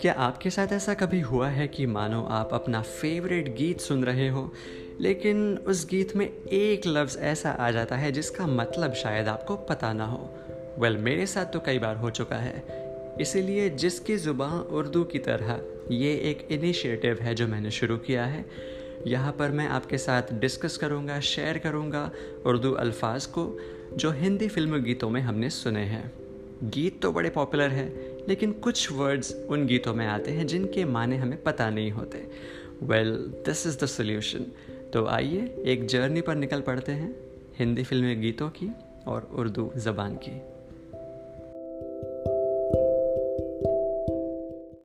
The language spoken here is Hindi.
क्या आपके साथ ऐसा कभी हुआ है कि मानो आप अपना फेवरेट गीत सुन रहे हो लेकिन उस गीत में एक लफ्ज़ ऐसा आ जाता है जिसका मतलब शायद आपको पता ना हो? वेल well, मेरे साथ तो कई बार हो चुका है। इसीलिए जिसकी ज़ुबान उर्दू की तरह ये एक इनिशिएटिव है जो मैंने शुरू किया है। यहाँ पर मैं आपके साथ डिस्कस करूँगा शेयर करूँगा उर्दू अल्फाज को जो हिंदी फ़िल्म गीतों में हमने सुने हैं। गीत तो बड़े पॉपुलर हैं लेकिन कुछ वर्ड्स उन गीतों में आते हैं जिनके माने हमें पता नहीं होते। Well this is the solution तो आइए एक जर्नी पर निकल पड़ते हैं, हिंदी फिल्मी गीतों की और उर्दू ज़बान की।